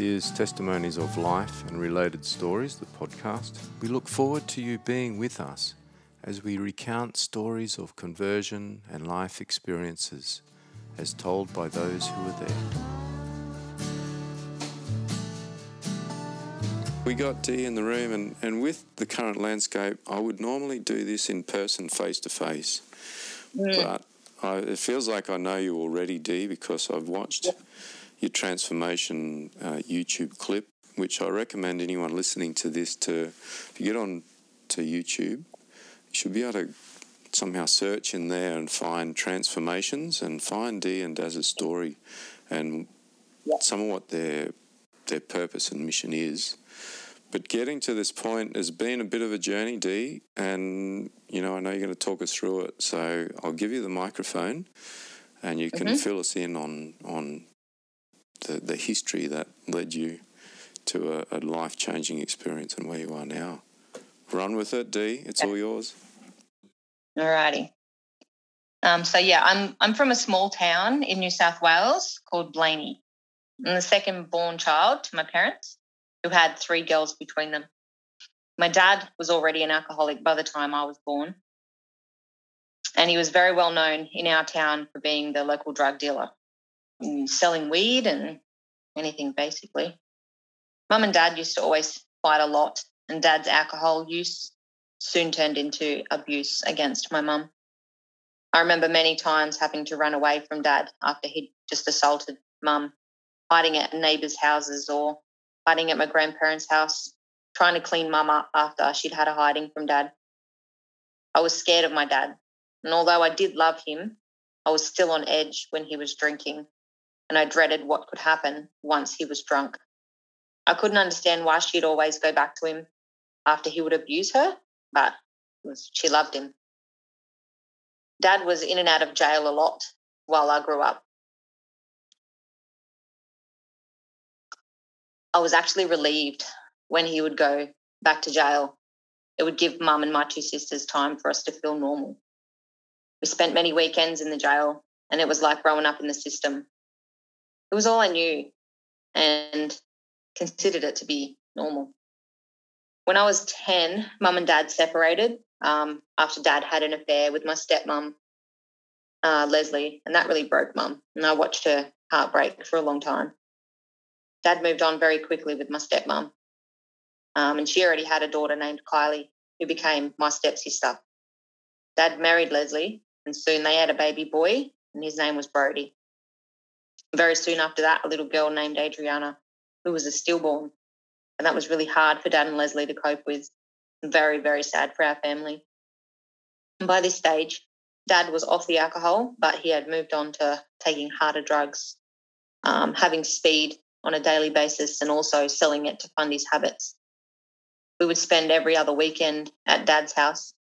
is Testimonies of Life and Related Stories, the podcast. We look forward to you being with us as we recount stories of conversion and life experiences as told by those who were there. We got Dee in the room, and, and with the current landscape, I would normally do this in person, face to face. But I, it feels like I know you already, Dee, because I've watched your transformation uh, YouTube clip, which I recommend anyone listening to this to, if you get on to YouTube, you should be able to somehow search in there and find transformations and find Dee and Daz's story and some of what their their purpose and mission is. But getting to this point has been a bit of a journey, Dee, and you know I know you're going to talk us through it. So I'll give you the microphone, and you can Mhm. fill us in on on the the history that led you to a, a life changing experience and where you are now. Run with it, Dee. It's all yours. Alrighty. Um, so yeah, I'm I'm from a small town in New South Wales called Blayney. I'm the second born child to my parents, who had three girls between them. My dad was already an alcoholic by the time I was born. And he was very well known in our town for being the local drug dealer, selling weed and anything basically. Mum and dad used to always fight a lot, and dad's alcohol use soon turned into abuse against my mum. I remember many times having to run away from dad after he'd just assaulted mum, hiding at neighbours' houses or hiding at my grandparents' house, trying to clean mum up after she'd had a hiding from dad. I was scared of my dad, and although I did love him, I was still on edge when he was drinking, and I dreaded what could happen once he was drunk. I couldn't understand why she'd always go back to him after he would abuse her, but she loved him. Dad was in and out of jail a lot while I grew up. I was actually relieved when he would go back to jail. It would give mum and my two sisters time for us to feel normal. We spent many weekends in the jail, and it was like growing up in the system. It was all I knew and considered it to be normal. When I was 10, mum and dad separated um, after dad had an affair with my stepmom, uh, Leslie, and that really broke mum. And I watched her heartbreak for a long time. Dad moved on very quickly with my stepmom, um, and she already had a daughter named Kylie, who became my stepsister. Dad married Leslie, and soon they had a baby boy, and his name was Brody. Very soon after that, a little girl named Adriana, who was a stillborn. And that was really hard for Dad and Leslie to cope with. Very, very sad for our family. And by this stage, Dad was off the alcohol, but he had moved on to taking harder drugs, um, having speed on a daily basis, and also selling it to fund his habits. We would spend every other weekend at Dad's house.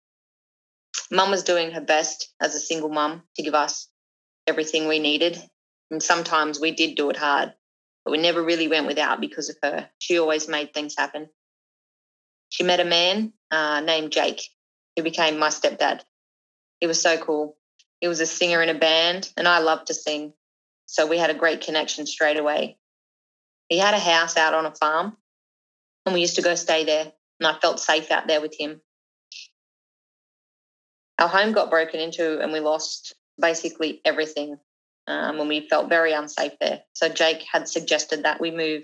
Mum was doing her best as a single mum to give us everything we needed. And sometimes we did do it hard, but we never really went without because of her. She always made things happen. She met a man uh, named Jake, who became my stepdad. He was so cool. He was a singer in a band, and I loved to sing. So we had a great connection straight away. He had a house out on a farm, and we used to go stay there, and I felt safe out there with him. Our home got broken into, and we lost basically everything um, and we felt very unsafe there. So Jake had suggested that we move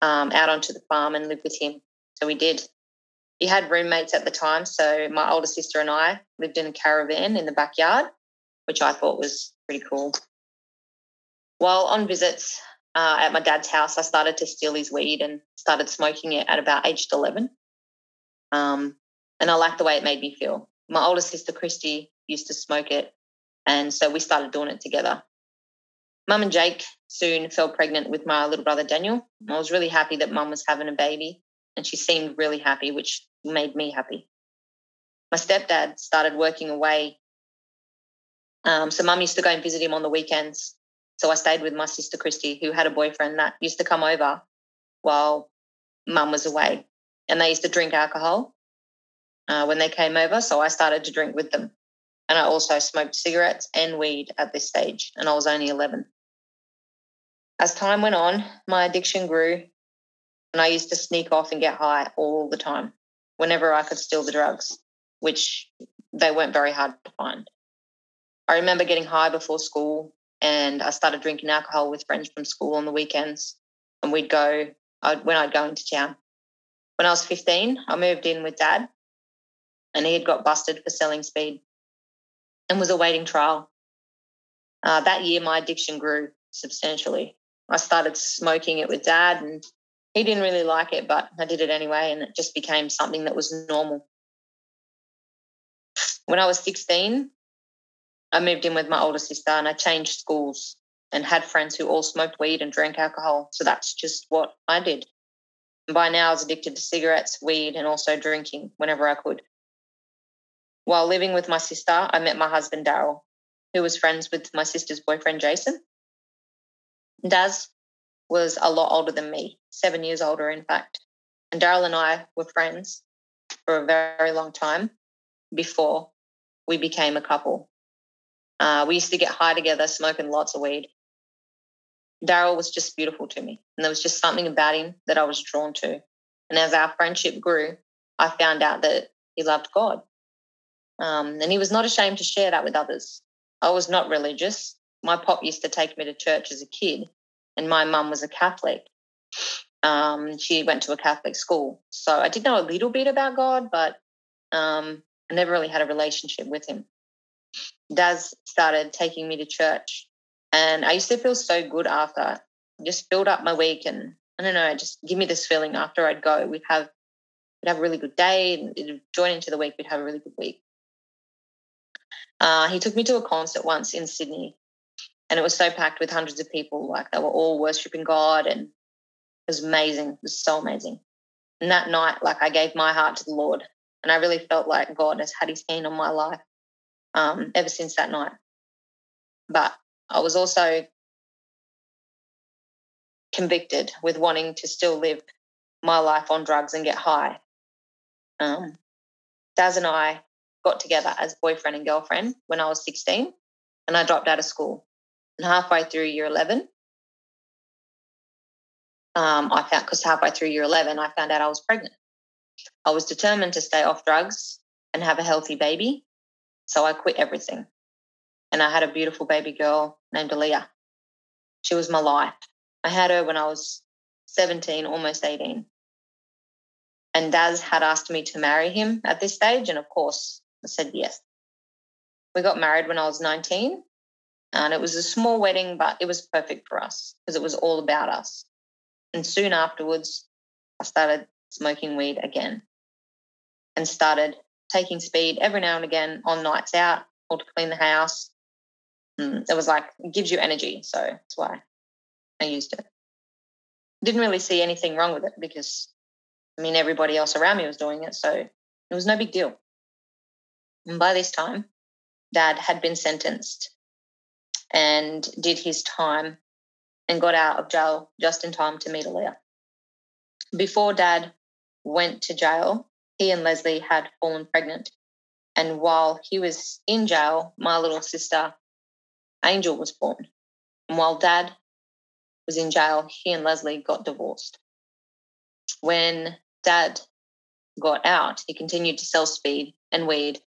um, out onto the farm and live with him. So we did. He had roommates at the time, so my older sister and I lived in a caravan in the backyard, which I thought was pretty cool. While on visits uh, at my dad's house, I started to steal his weed and started smoking it at about aged 11. Um, and I liked the way it made me feel. My older sister, Christy, used to smoke it. And so we started doing it together. Mum and Jake soon fell pregnant with my little brother Daniel. I was really happy that mum was having a baby, and she seemed really happy, which made me happy. My stepdad started working away. Um, so mum used to go and visit him on the weekends. So I stayed with my sister Christy, who had a boyfriend that used to come over while mum was away. And they used to drink alcohol uh, when they came over. So I started to drink with them. And I also smoked cigarettes and weed at this stage, and I was only 11. As time went on, my addiction grew, And I used to sneak off and get high all the time whenever I could steal the drugs, which they weren't very hard to find. I remember getting high before school and I started drinking alcohol with friends from school on the weekends. And we'd go I'd, when I'd go into town. When I was 15, I moved in with dad and he had got busted for selling speed and was awaiting trial. Uh, that year, my addiction grew substantially. I started smoking it with dad, and he didn't really like it, but I did it anyway, and it just became something that was normal. When I was 16, I moved in with my older sister and I changed schools and had friends who all smoked weed and drank alcohol. So that's just what I did. And by now, I was addicted to cigarettes, weed, and also drinking whenever I could. While living with my sister, I met my husband, Daryl, who was friends with my sister's boyfriend, Jason. Daz was a lot older than me, seven years older, in fact. And Daryl and I were friends for a very long time before we became a couple. Uh, we used to get high together, smoking lots of weed. Daryl was just beautiful to me. And there was just something about him that I was drawn to. And as our friendship grew, I found out that he loved God. Um, and he was not ashamed to share that with others. I was not religious. My pop used to take me to church as a kid, and my mum was a Catholic. Um, she went to a Catholic school. So I did know a little bit about God, but um, I never really had a relationship with him. Daz started taking me to church, and I used to feel so good after. Just filled up my week, and I don't know, just give me this feeling after I'd go. We'd have we'd have a really good day, and join into the week, we'd have a really good week. Uh, he took me to a concert once in Sydney, and it was so packed with hundreds of people. Like they were all worshiping God, and it was amazing. It was so amazing. And that night, like I gave my heart to the Lord, and I really felt like God has had His hand on my life um, ever since that night. But I was also convicted with wanting to still live my life on drugs and get high. Um, Daz and I got together as boyfriend and girlfriend when I was 16 and I dropped out of school. Halfway through year 11, um, I found, because halfway through year 11, I found out I was pregnant. I was determined to stay off drugs and have a healthy baby. So I quit everything. And I had a beautiful baby girl named Aaliyah. She was my life. I had her when I was 17, almost 18. And Daz had asked me to marry him at this stage. And of course, I said yes. We got married when I was 19, and it was a small wedding, but it was perfect for us because it was all about us. And soon afterwards, I started smoking weed again and started taking speed every now and again on nights out or to clean the house. Mm, it was like, it gives you energy. So that's why I used it. Didn't really see anything wrong with it because, I mean, everybody else around me was doing it. So it was no big deal. And by this time, dad had been sentenced and did his time and got out of jail just in time to meet Aaliyah. Before dad went to jail, he and Leslie had fallen pregnant. And while he was in jail, my little sister, Angel, was born. And while dad was in jail, he and Leslie got divorced. When dad got out, he continued to sell speed and weed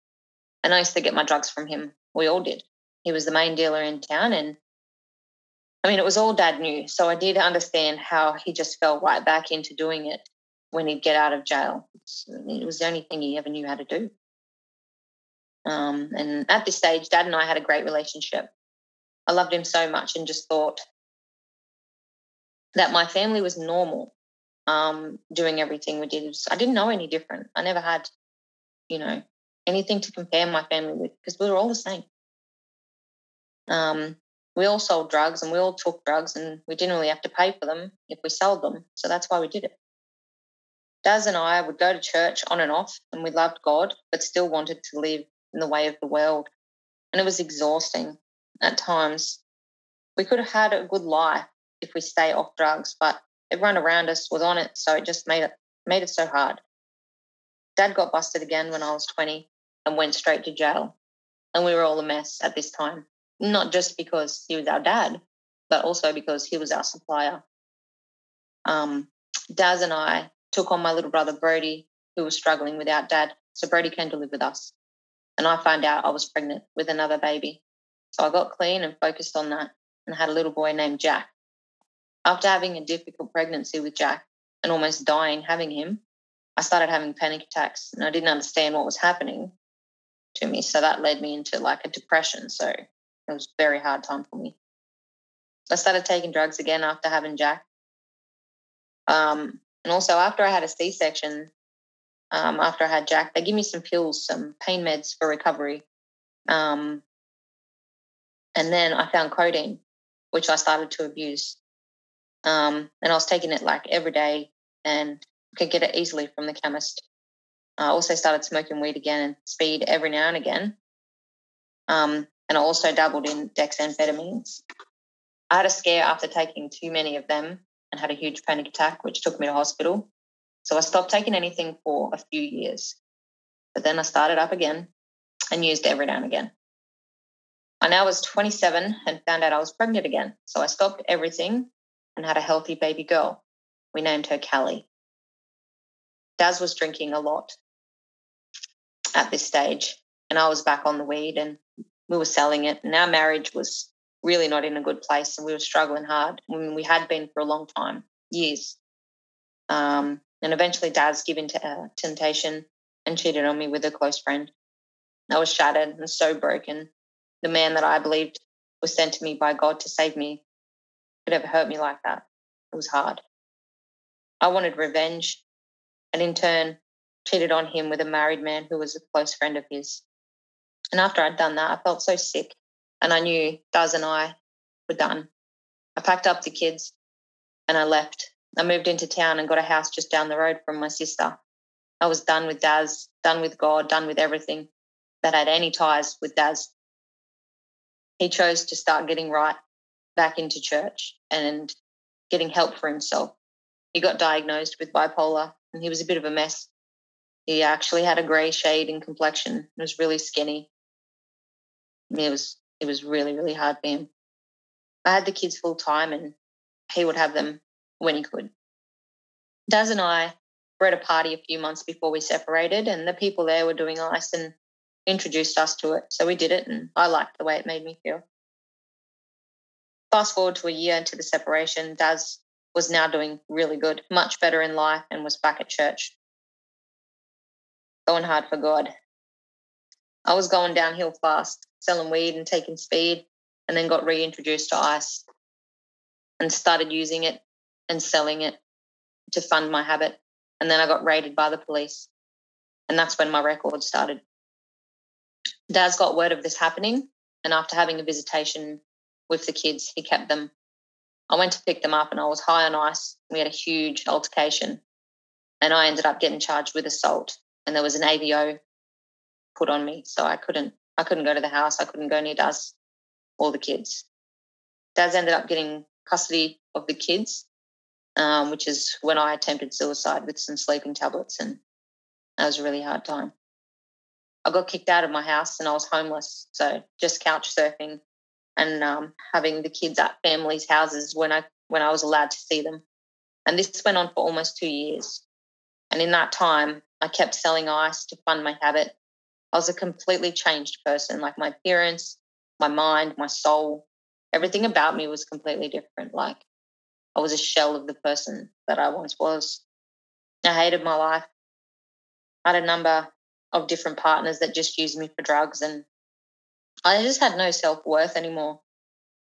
and I used to get my drugs from him. We all did. He was the main dealer in town. And I mean, it was all dad knew. So I did understand how he just fell right back into doing it when he'd get out of jail. It was the only thing he ever knew how to do. Um, and at this stage, dad and I had a great relationship. I loved him so much and just thought that my family was normal um, doing everything we did. I didn't know any different. I never had, you know, anything to compare my family with because we were all the same. Um, we all sold drugs and we all took drugs and we didn't really have to pay for them if we sold them. So that's why we did it. Daz and I would go to church on and off and we loved God, but still wanted to live in the way of the world. And it was exhausting at times. We could have had a good life if we stay off drugs, but everyone around us was on it. So it just made it made it so hard. Dad got busted again when I was 20 and went straight to jail. And we were all a mess at this time, not just because he was our dad, but also because he was our supplier. Um, Daz and I took on my little brother Brody, who was struggling without dad. So Brody came to live with us. And I found out I was pregnant with another baby. So I got clean and focused on that and had a little boy named Jack. After having a difficult pregnancy with Jack and almost dying having him, I started having panic attacks and I didn't understand what was happening to me. So that led me into like a depression. So it was a very hard time for me. I started taking drugs again after having Jack. Um, and also after I had a C-section, um, after I had Jack, they give me some pills, some pain meds for recovery. Um, and then I found codeine, which I started to abuse. Um, and I was taking it like every day and could get it easily from the chemist. I also started smoking weed again and speed every now and again. Um, and I also dabbled in dexamphetamines. I had a scare after taking too many of them and had a huge panic attack, which took me to hospital. So I stopped taking anything for a few years. But then I started up again and used every now and again. I now was 27 and found out I was pregnant again. So I stopped everything and had a healthy baby girl. We named her Callie. Daz was drinking a lot at this stage, and I was back on the weed and we were selling it. And our marriage was really not in a good place and we were struggling hard. I mean, we had been for a long time, years. Um, and eventually, Daz given to uh, temptation and cheated on me with a close friend. I was shattered and so broken. The man that I believed was sent to me by God to save me could ever hurt me like that. It was hard. I wanted revenge and in turn cheated on him with a married man who was a close friend of his. And after I'd done that, I felt so sick and I knew Daz and I were done. I packed up the kids and I left I moved into town and got a house just down the road from my sister. I was done with Daz, done with God, done with everything that had any ties with Daz. He chose to start getting right back into church and getting help for himself. He got diagnosed with bipolar and he was a bit of a mess. He actually had a grey shade in complexion and was really skinny. It was it was really, really hard for him. I had the kids full time and he would have them when he could. Daz and I were at a party a few months before we separated, and the people there were doing ice and introduced us to it. So we did it, and I liked the way it made me feel. Fast forward to a year into the separation, Daz was now doing really good, much better in life, and was back at church. Going hard for God. I was going downhill fast, selling weed and taking speed, and then got reintroduced to ice and started using it and selling it to fund my habit. And then I got raided by the police. And that's when my record started. Daz got word of this happening. And after having a visitation with the kids, he kept them. I went to pick them up and I was high on ice. We had a huge altercation. And I ended up getting charged with assault. And there was an AVO put on me. So I couldn't I couldn't go to the house. I couldn't go near Daz or the kids. Daz ended up getting custody of the kids um, which is when I attempted suicide with some sleeping tablets, and that was a really hard time. I got kicked out of my house and I was homeless, so just couch surfing and um, having the kids at families' houses when I when I was allowed to see them. And this went on for almost two years. And in that time, I kept selling ice to fund my habit. I was a completely changed person. Like my appearance, my mind, my soul, everything about me was completely different. Like I was a shell of the person that I once was. I hated my life. I had a number of different partners that just used me for drugs, and I just had no self worth anymore.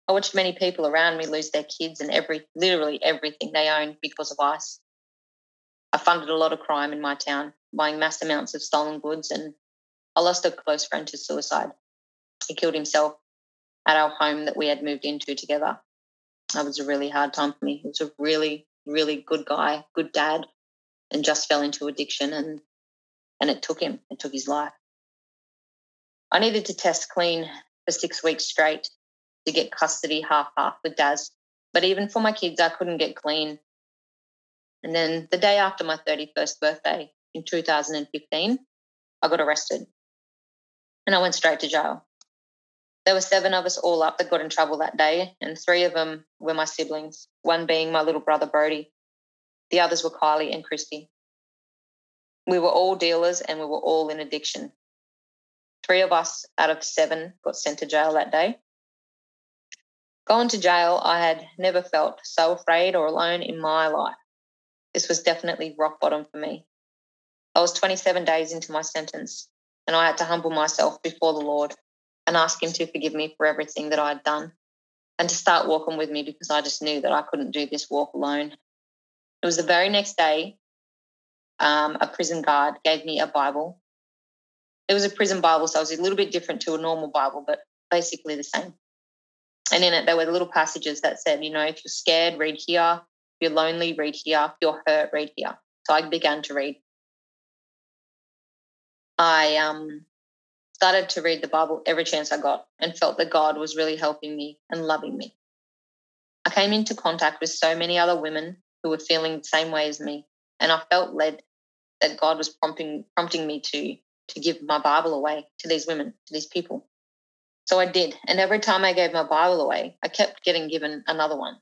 I watched many people around me lose their kids and every, literally everything they owned because of ice. I funded a lot of crime in my town, buying mass amounts of stolen goods, and I lost a close friend to suicide. He killed himself at our home that we had moved into together. That was a really hard time for me. He was a really, really good guy, good dad, and just fell into addiction and and it took him. It took his life. I needed to test clean for six weeks straight to get custody half half with Daz. But even for my kids, I couldn't get clean. And then the day after my 31st birthday in 2015, I got arrested and I went straight to jail there were seven of us all up that got in trouble that day, and three of them were my siblings, one being my little brother Brody. The others were Kylie and Christy. We were all dealers and we were all in addiction. Three of us out of seven got sent to jail that day. Going to jail, I had never felt so afraid or alone in my life. This was definitely rock bottom for me. I was 27 days into my sentence, and I had to humble myself before the Lord and ask Him to forgive me for everything that I had done and to start walking with me because I just knew that I couldn't do this walk alone. It was the very next day, um, a prison guard gave me a Bible. It was a prison Bible, so it was a little bit different to a normal Bible, but basically the same. And in it, there were little passages that said, you know, if you're scared, read here. If you're lonely, read here. If you're hurt, read here. So I began to read. I um, started to read the Bible every chance I got and felt that God was really helping me and loving me. I came into contact with so many other women who were feeling the same way as me, and I felt led that God was prompting prompting me to to give my Bible away to these women, to these people. So I did. And every time I gave my Bible away, I kept getting given another one.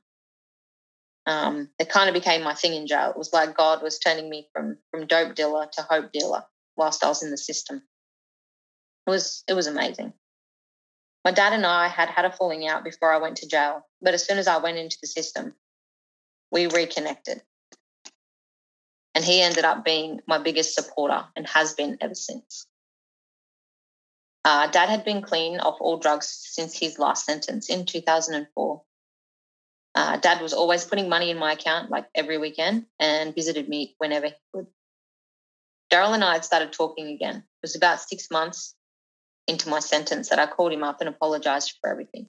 Um, it kind of became my thing in jail. It was like God was turning me from from dope dealer to hope dealer whilst I was in the system. It was it was amazing. My dad and I had had a falling out before I went to jail, but as soon as I went into the system, we reconnected. And he ended up being my biggest supporter and has been ever since. Uh, Dad had been clean off all drugs since his last sentence in 2004. Uh, Dad was always putting money in my account like every weekend and visited me whenever he could. Daryl and I had started talking again. It was about six months into my sentence that I called him up and apologized for everything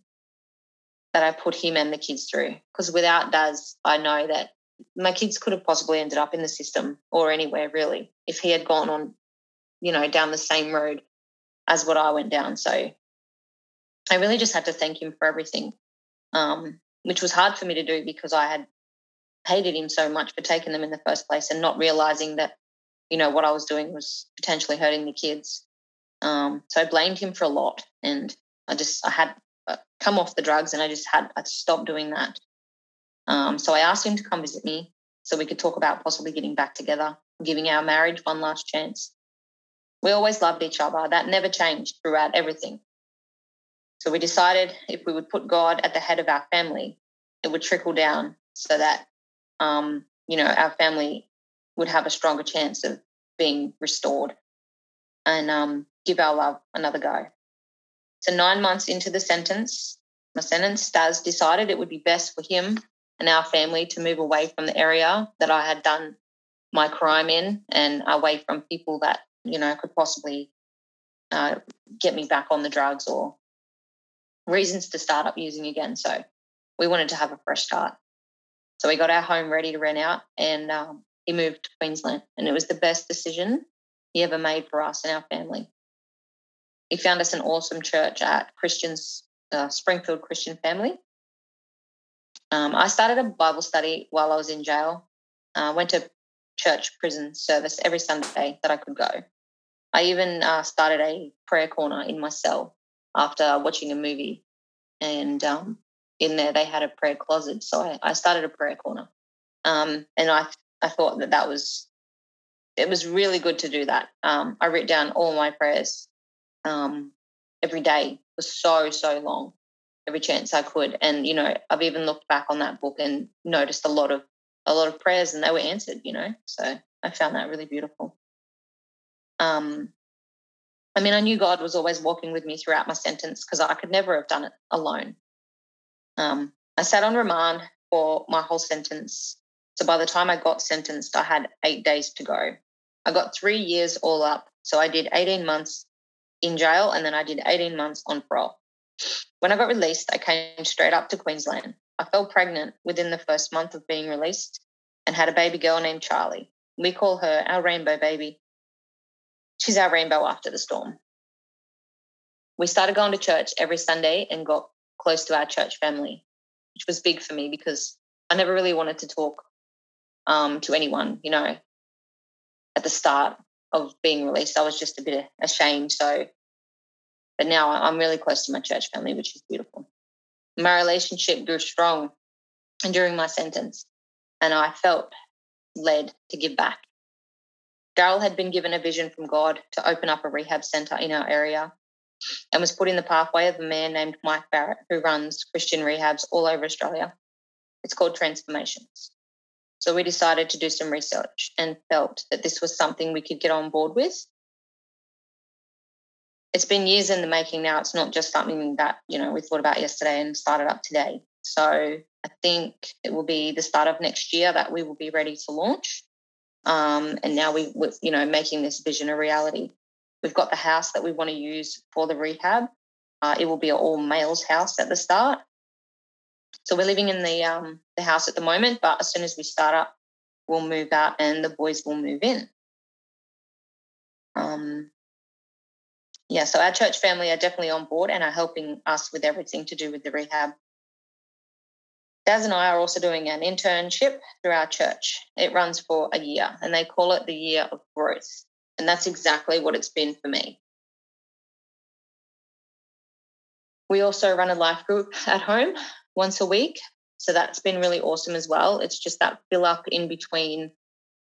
that I put him and the kids through. Because without Daz, I know that my kids could have possibly ended up in the system or anywhere really if he had gone on, you know, down the same road as what I went down. So I really just had to thank him for everything, um, which was hard for me to do because I had hated him so much for taking them in the first place and not realizing that, you know, what I was doing was potentially hurting the kids. Um, so I blamed him for a lot, and I just I had uh, come off the drugs, and I just had I stopped doing that. Um, so I asked him to come visit me so we could talk about possibly getting back together, giving our marriage one last chance. We always loved each other. That never changed throughout everything. So we decided if we would put God at the head of our family, it would trickle down so that, um, you know, our family would have a stronger chance of being restored and um, give our love another go. So nine months into the sentence, my sentence, Daz decided it would be best for him and our family to move away from the area that I had done my crime in and away from people that you know, could possibly uh, get me back on the drugs or reasons to start up using again. So we wanted to have a fresh start. So we got our home ready to rent out and um, he moved to Queensland. And it was the best decision he ever made for us and our family. He found us an awesome church at Christians, uh, Springfield Christian Family. Um, I started a Bible study while I was in jail. I uh, went to church prison service every Sunday that I could go. I even uh, started a prayer corner in my cell after watching a movie, and um, in there they had a prayer closet. So I, I started a prayer corner, um, and I I thought that that was it was really good to do that. Um, I wrote down all my prayers um, every day. for so so long, every chance I could, and you know I've even looked back on that book and noticed a lot of a lot of prayers, and they were answered. You know, so I found that really beautiful. Um, I mean, I knew God was always walking with me throughout my sentence because I could never have done it alone. Um, I sat on remand for my whole sentence. So by the time I got sentenced, I had eight days to go. I got three years all up. So I did 18 months in jail and then I did 18 months on parole. When I got released, I came straight up to Queensland. I fell pregnant within the first month of being released and had a baby girl named Charlie. We call her our rainbow baby she's our rainbow after the storm. We started going to church every Sunday and got close to our church family, which was big for me because I never really wanted to talk um, to anyone, you know, at the start of being released. I was just a bit ashamed. So, but now I'm really close to my church family, which is beautiful. My relationship grew strong during my sentence, and I felt led to give back. Daryl had been given a vision from God to open up a rehab centre in our area and was put in the pathway of a man named Mike Barrett, who runs Christian rehabs all over Australia. It's called Transformations. So we decided to do some research and felt that this was something we could get on board with. It's been years in the making now. It's not just something that, you know, we thought about yesterday and started up today. So I think it will be the start of next year that we will be ready to launch. Um, and now we, are you know, making this vision a reality. We've got the house that we want to use for the rehab. Uh, it will be an all males house at the start. So we're living in the um, the house at the moment, but as soon as we start up, we'll move out and the boys will move in. Um, yeah, so our church family are definitely on board and are helping us with everything to do with the rehab. Daz and I are also doing an internship through our church. It runs for a year and they call it the year of growth. And that's exactly what it's been for me. We also run a life group at home once a week. So that's been really awesome as well. It's just that fill up in between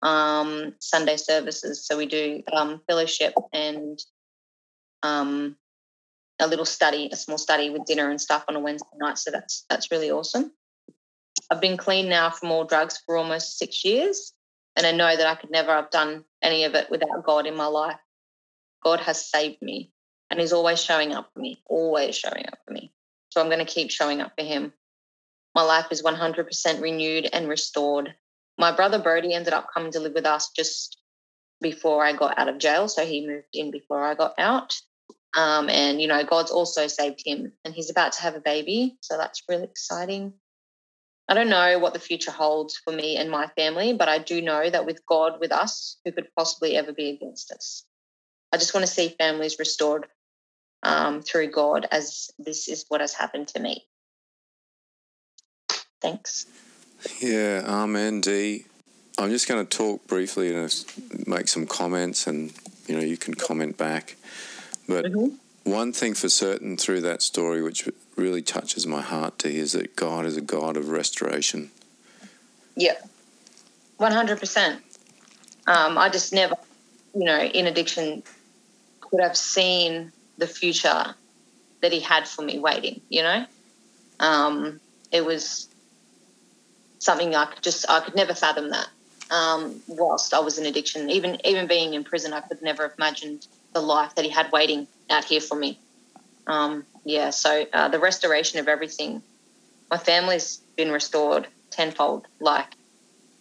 um, Sunday services. So we do um, fellowship and um, a little study, a small study with dinner and stuff on a Wednesday night. So that's that's really awesome. I've been clean now from all drugs for almost six years. And I know that I could never have done any of it without God in my life. God has saved me and He's always showing up for me, always showing up for me. So I'm going to keep showing up for Him. My life is 100% renewed and restored. My brother Brody ended up coming to live with us just before I got out of jail. So he moved in before I got out. Um, and, you know, God's also saved him and he's about to have a baby. So that's really exciting. I don't know what the future holds for me and my family, but I do know that with God with us, who could possibly ever be against us? I just want to see families restored um, through God, as this is what has happened to me. Thanks. Yeah, Amen, Dee. I'm just going to talk briefly and make some comments, and you know you can comment back. But mm-hmm. one thing for certain through that story, which really touches my heart to is that God is a God of restoration. Yeah, 100%. Um, I just never, you know, in addiction, could have seen the future that He had for me waiting, you know? Um, it was something I could just, I could never fathom that. Um, whilst I was in addiction, even even being in prison, I could never have imagined the life that he had waiting out here for me. Um, yeah, so uh, the restoration of everything, my family's been restored tenfold. Like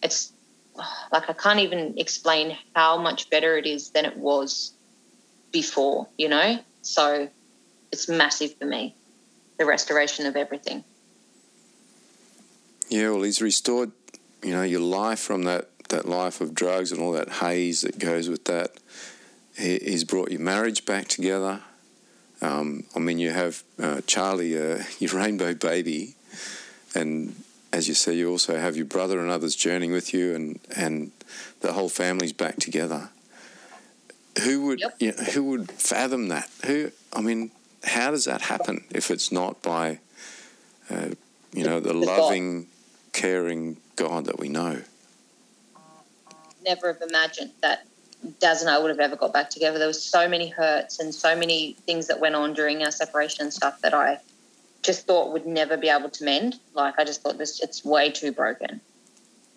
it's like I can't even explain how much better it is than it was before, you know? So it's massive for me, the restoration of everything. Yeah, well, he's restored, you know, your life from that, that life of drugs and all that haze that goes with that. He, he's brought your marriage back together. Um, I mean, you have uh, Charlie, uh, your rainbow baby, and as you say, you also have your brother and others journeying with you, and and the whole family's back together. Who would yep. you know, who would fathom that? Who I mean, how does that happen if it's not by uh, you know the loving, caring God that we know? Never have imagined that Daz and I would have ever got back together. There was so many hurts and so many things that went on during our separation and stuff that I just thought would never be able to mend. Like I just thought this it's way too broken.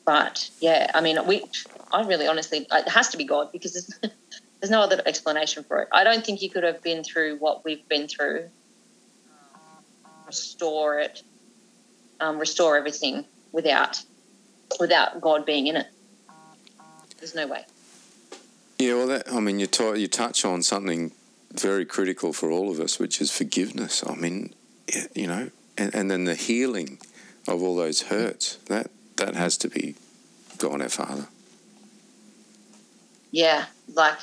But yeah, I mean, we I really honestly it has to be God because there's, no other explanation for it. I don't think you could have been through what we've been through, restore it, um, restore everything without without God being in it. There's no way. Yeah, well, that, I mean, you, t- you touch on something very critical for all of us, which is forgiveness. I mean, you know, and, and then the healing of all those hurts. That that has to be God our Father. Yeah, like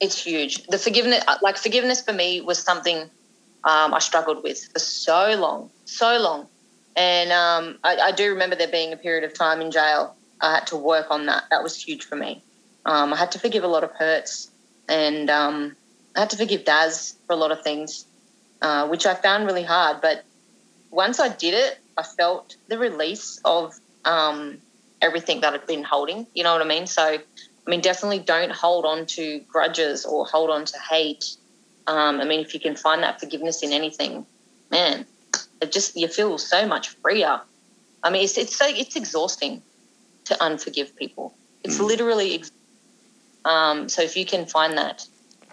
it's huge. The forgiveness, uh, like forgiveness for me, was something um, I struggled with for so long, so long. And um, I, I, do remember there being a period of time in jail. I had to work on that. That was huge for me. Um, I had to forgive a lot of hurts, and um, I had to forgive Daz for a lot of things, uh, which I found really hard. But once I did it, I felt the release of um, everything that I'd been holding. You know what I mean? So, I mean, definitely don't hold on to grudges or hold on to hate. Um, I mean, if you can find that forgiveness in anything, man, it just you feel so much freer. I mean, it's it's so it's exhausting to unforgive people. It's mm. literally. Ex- um, so if you can find that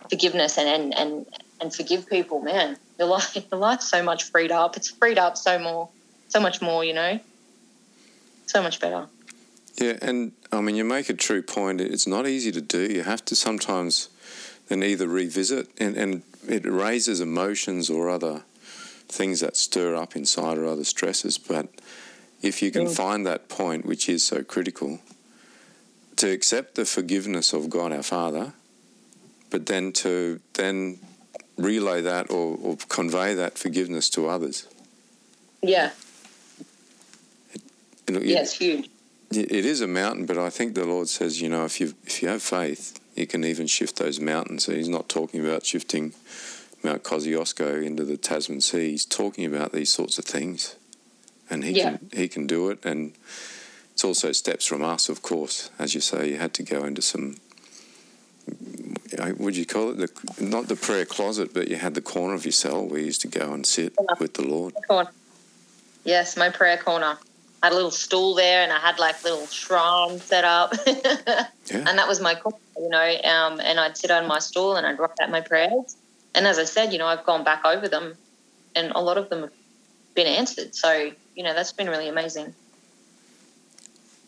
forgiveness and and and, and forgive people, man, your life your life's so much freed up. It's freed up so more, so much more. You know, so much better. Yeah, and I mean, you make a true point. It's not easy to do. You have to sometimes then either revisit, and, and it raises emotions or other things that stir up inside or other stresses. But if you can find that point, which is so critical, to accept the forgiveness of God our Father, but then to then relay that or, or convey that forgiveness to others. Yeah. It, know, yeah, it's huge. It is a mountain, but I think the Lord says, you know, if you if you have faith, you can even shift those mountains. So He's not talking about shifting Mount Kosciuszko into the Tasman Sea. He's talking about these sorts of things, and he yeah. can he can do it. And it's also steps from us, of course. As you say, you had to go into some. Uh, would you call it the not the prayer closet, but you had the corner of your cell where you used to go and sit with the Lord. Yes, my prayer corner. Had a little stool there, and I had like little shrine set up, yeah. and that was my corner, you know. Um, and I'd sit on my stool and I'd write out my prayers and as I said, you know, I've gone back over them, and a lot of them have been answered. So you know, that's been really amazing.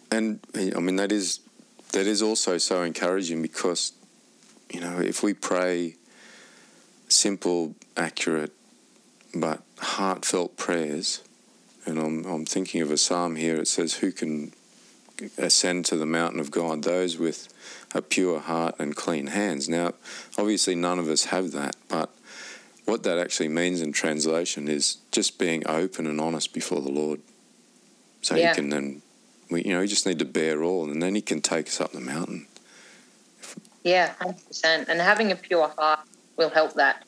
And I mean, that is that is also so encouraging because you know, if we pray simple, accurate, but heartfelt prayers, and I'm I'm thinking of a psalm here. It says, "Who can ascend to the mountain of God? Those with a pure heart and clean hands. Now, obviously, none of us have that, but what that actually means in translation is just being open and honest before the Lord. So yeah. He can then, we, you know, we just need to bear all, and then He can take us up the mountain. Yeah, hundred percent. And having a pure heart will help that.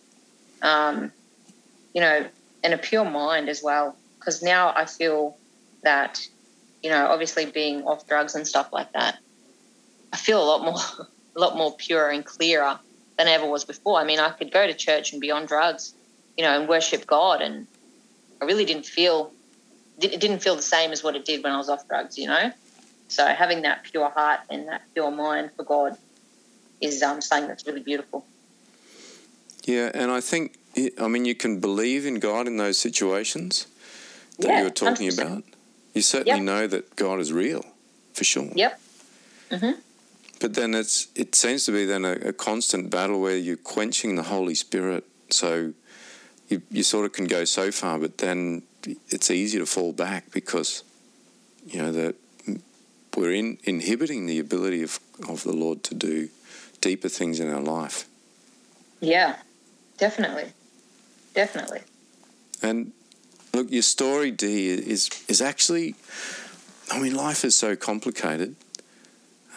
Um, you know, and a pure mind as well. Because now I feel that, you know, obviously being off drugs and stuff like that, I feel a lot more, a lot more pure and clearer than I ever was before. I mean, I could go to church and be on drugs, you know, and worship God, and I really didn't feel, it didn't feel the same as what it did when I was off drugs, you know. So having that pure heart and that pure mind for God is um, something that's really beautiful. Yeah, and I think, I mean, you can believe in God in those situations that yeah, you were talking 100%. about. You certainly yep. know that God is real, for sure. Yep. Mm-hmm. But then it's it seems to be then a, a constant battle where you're quenching the Holy Spirit. So you, you sort of can go so far, but then it's easy to fall back because you know that we're in, inhibiting the ability of, of the Lord to do deeper things in our life. Yeah, definitely, definitely. And look, your story, Dee, is is actually. I mean, life is so complicated.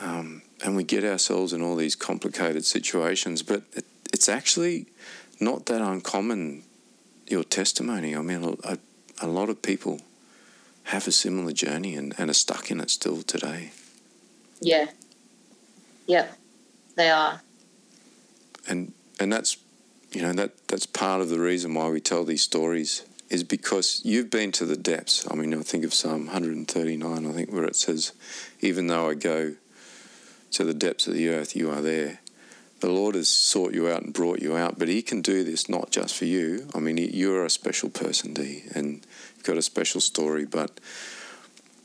Um, and we get ourselves in all these complicated situations, but it, it's actually not that uncommon, your testimony. I mean, a, a lot of people have a similar journey and, and are stuck in it still today. Yeah. Yep. They are. And and that's you know, that that's part of the reason why we tell these stories is because you've been to the depths. I mean, I think of Psalm 139, I think, where it says, Even though I go to the depths of the earth, you are there. The Lord has sought you out and brought you out, but He can do this not just for you. I mean, you're a special person, Dee, and you've got a special story, but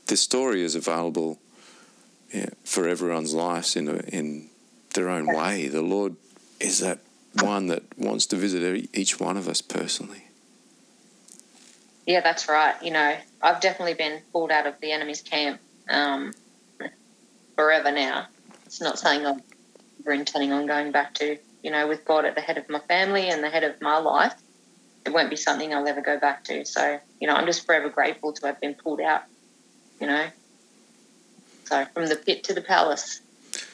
this story is available yeah, for everyone's lives in, a, in their own way. The Lord is that one that wants to visit each one of us personally. Yeah, that's right. You know, I've definitely been pulled out of the enemy's camp um, forever now it's not something I'm ever intending on going back to. You know, with God at the head of my family and the head of my life, it won't be something I'll ever go back to. So, you know, I'm just forever grateful to have been pulled out, you know. So, from the pit to the palace.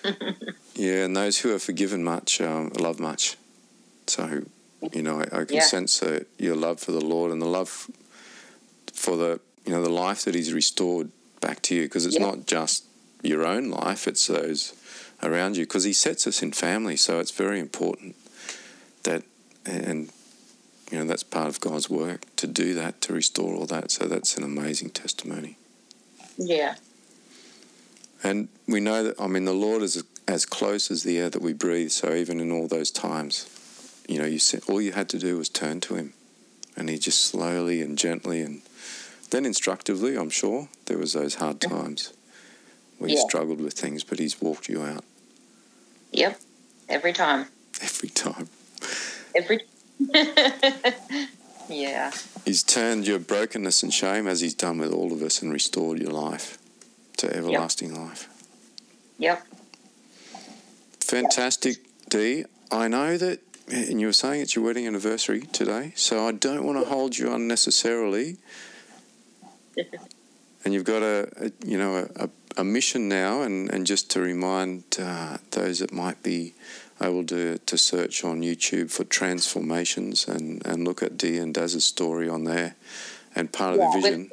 yeah, and those who are forgiven much um, love much. So, you know, I, I can yeah. sense uh, your love for the Lord and the love for the, you know, the life that He's restored back to you because it's Yeah. not just your own life, it's those around you because he sets us in family. So it's very important that, and you know, that's part of God's work to do that, to restore all that. So that's an amazing testimony. Yeah. And we know that, I mean, the Lord is as close as the air that we breathe. So even in all those times, you know, you said all you had to do was turn to Him, and He just slowly and gently and then instructively, I'm sure there was those hard times where you struggled with things, but He's walked you out Yep. Every time. every time. Every. yeah. He's turned your brokenness and shame, as He's done with all of us, and restored your life to everlasting life. Yep. Fantastic, Dee. I know that, and you were saying it's your wedding anniversary today, so I don't want to hold you unnecessarily. And you've got a, a you know, a, a, mission now, and, and just to remind uh, those that might be able to, to search on YouTube for transformations and, and look at Dee and Daz's story on there and part of Yeah, the with- vision.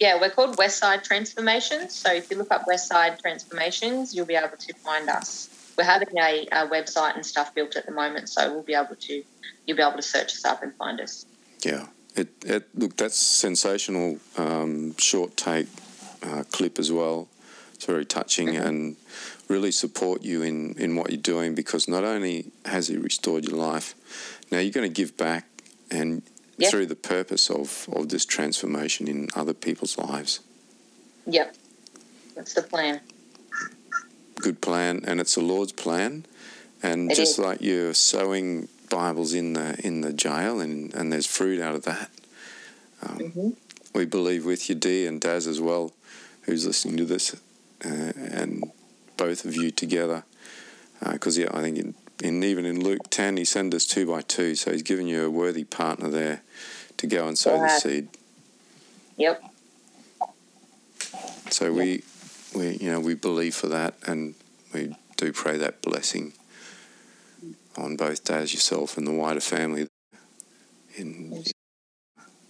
Yeah, we're called Westside Transformations. So if you look up Westside Transformations, you'll be able to find us. We're having a, a website and stuff built at the moment, so we'll be able to you'll be able to search us up and find us. Yeah, it, it look that's sensational um, short take uh, clip as well. It's very touching and really support you in, in what you're doing because not only has he restored your life, now you're going to give back and Yeah. through the purpose of, of this transformation in other people's lives. Yep. That's the plan. Good plan, and it's the Lord's plan. And It just is. like you're sowing Bibles in the in the jail, and, and there's fruit out of that. Um, Mhm. we believe with you, Dee and Daz as well, who's listening to this, uh, and both of you together. Because yeah, I think in, in even in Luke ten, he sent us two by two, so he's given you a worthy partner there to go and sow the seed. Yep. So we, we, you know, we believe for that, and we do pray that blessing on both Daz, yourself, and the wider family in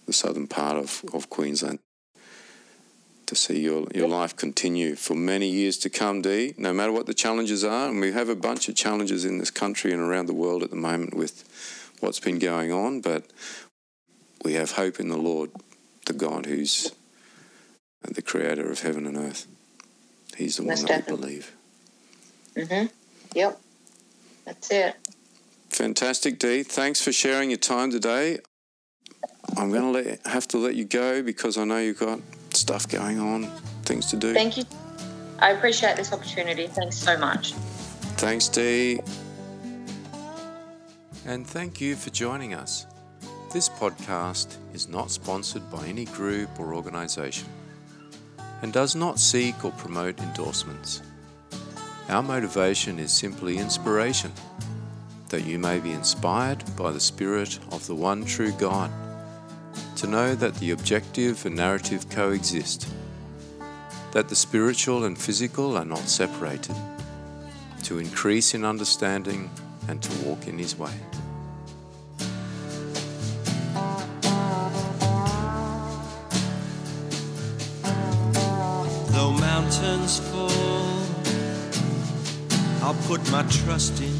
the southern part of, of Queensland. To see your, your life continue for many years to come, Dee, no matter what the challenges are. And we have a bunch of challenges in this country and around the world at the moment with what's been going on, but we have hope in the Lord, the God who's the creator of heaven and earth. He's the Most one that we definitely. believe. Mhm. Yep. That's it. Fantastic, Dee. Thanks for sharing your time today. I'm going to let have to let you go because I know you've got stuff going on, things to do. Thank you. I appreciate this opportunity. Thanks so much. Thanks, Dee. And thank you for joining us. This podcast is not sponsored by any group or organisation and does not seek or promote endorsements. Our motivation is simply inspiration, that you may be inspired by the Spirit of the one true God, to know that the objective and narrative coexist, that the spiritual and physical are not separated to increase in understanding and to walk in his way. Though mountains fall, I'll put my trust in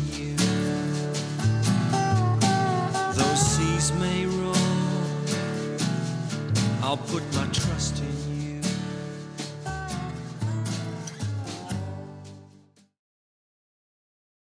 I'll put my trust in you.